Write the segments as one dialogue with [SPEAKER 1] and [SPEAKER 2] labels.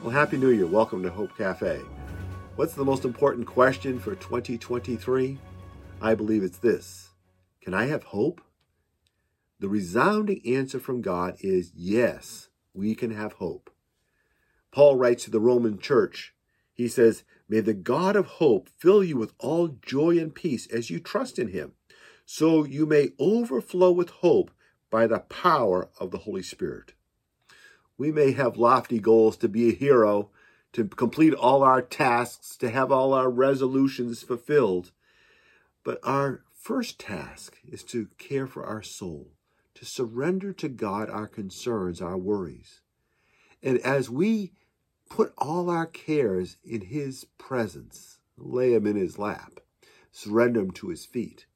[SPEAKER 1] Well, Happy New Year. Welcome to Hope Cafe. What's the most important question for 2023? I believe it's this Can I have hope? The resounding answer from God is yes, we can have hope. Paul writes to the Roman church, he says, May the God of hope fill you with all joy and peace as you trust in him, so you may overflow with hope by the power of the Holy Spirit. We may have lofty goals to be a hero, to complete all our tasks, to have all our resolutions fulfilled. But our first task is to care for our soul, to surrender to God our concerns, our worries. And as we put all our cares in His presence, lay them in His lap, surrender them to His feet,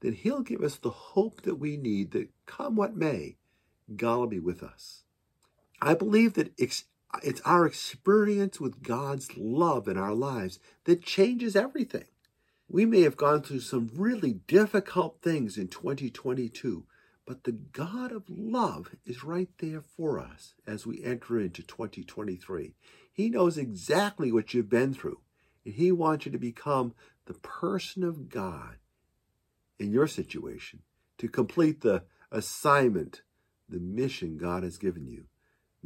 [SPEAKER 1] then He'll give us the hope that we need that come what may, God will be with us. I believe that it's our experience with God's love in our lives that changes everything. We may have gone through some really difficult things in 2022, but the God of love is right there for us as we enter into 2023. He knows exactly what you've been through, and He wants you to become the person of God in your situation to complete the assignment, the mission God has given you.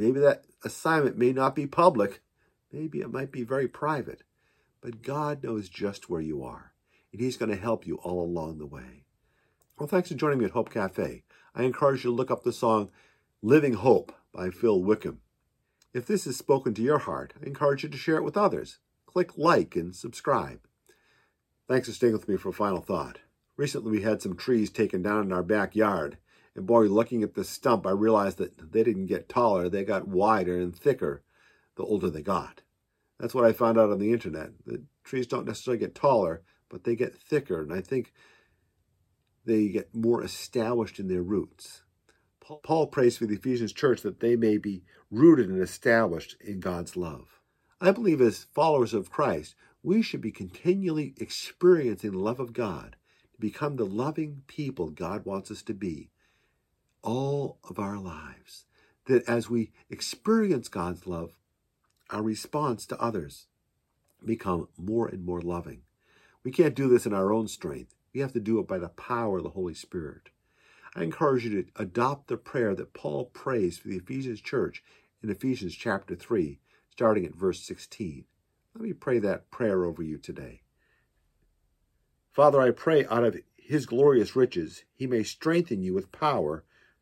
[SPEAKER 1] Maybe that assignment may not be public, maybe it might be very private, but God knows just where you are, and He's going to help you all along the way. Well, thanks for joining me at Hope Cafe. I encourage you to look up the song Living Hope by Phil Wickham. If this has spoken to your heart, I encourage you to share it with others. Click like and subscribe. Thanks for staying with me for a final thought. Recently, we had some trees taken down in our backyard. And boy, looking at the stump, I realized that they didn't get taller, they got wider and thicker the older they got. That's what I found out on the internet. The trees don't necessarily get taller, but they get thicker, and I think they get more established in their roots. Paul prays for the Ephesians church that they may be rooted and established in God's love. I believe as followers of Christ, we should be continually experiencing the love of God to become the loving people God wants us to be all of our lives. That as we experience God's love, our response to others become more and more loving. We can't do this in our own strength. We have to do it by the power of the Holy Spirit. I encourage you to adopt the prayer that Paul prays for the Ephesians church in Ephesians chapter 3, starting at verse 16. Let me pray that prayer over you today. Father, I pray out of his glorious riches he may strengthen you with power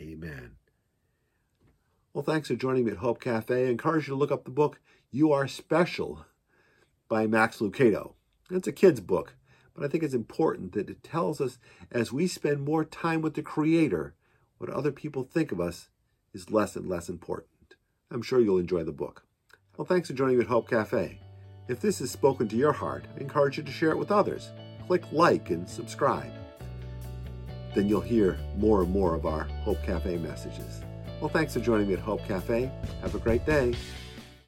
[SPEAKER 1] Amen. Well, thanks for joining me at Hope Cafe. I encourage you to look up the book You Are Special by Max Lucado. It's a kid's book, but I think it's important that it tells us as we spend more time with the Creator, what other people think of us is less and less important. I'm sure you'll enjoy the book. Well, thanks for joining me at Hope Cafe. If this has spoken to your heart, I encourage you to share it with others. Click like and subscribe then you'll hear more and more of our Hope Cafe messages. Well, thanks for joining me at Hope Cafe. Have a great day.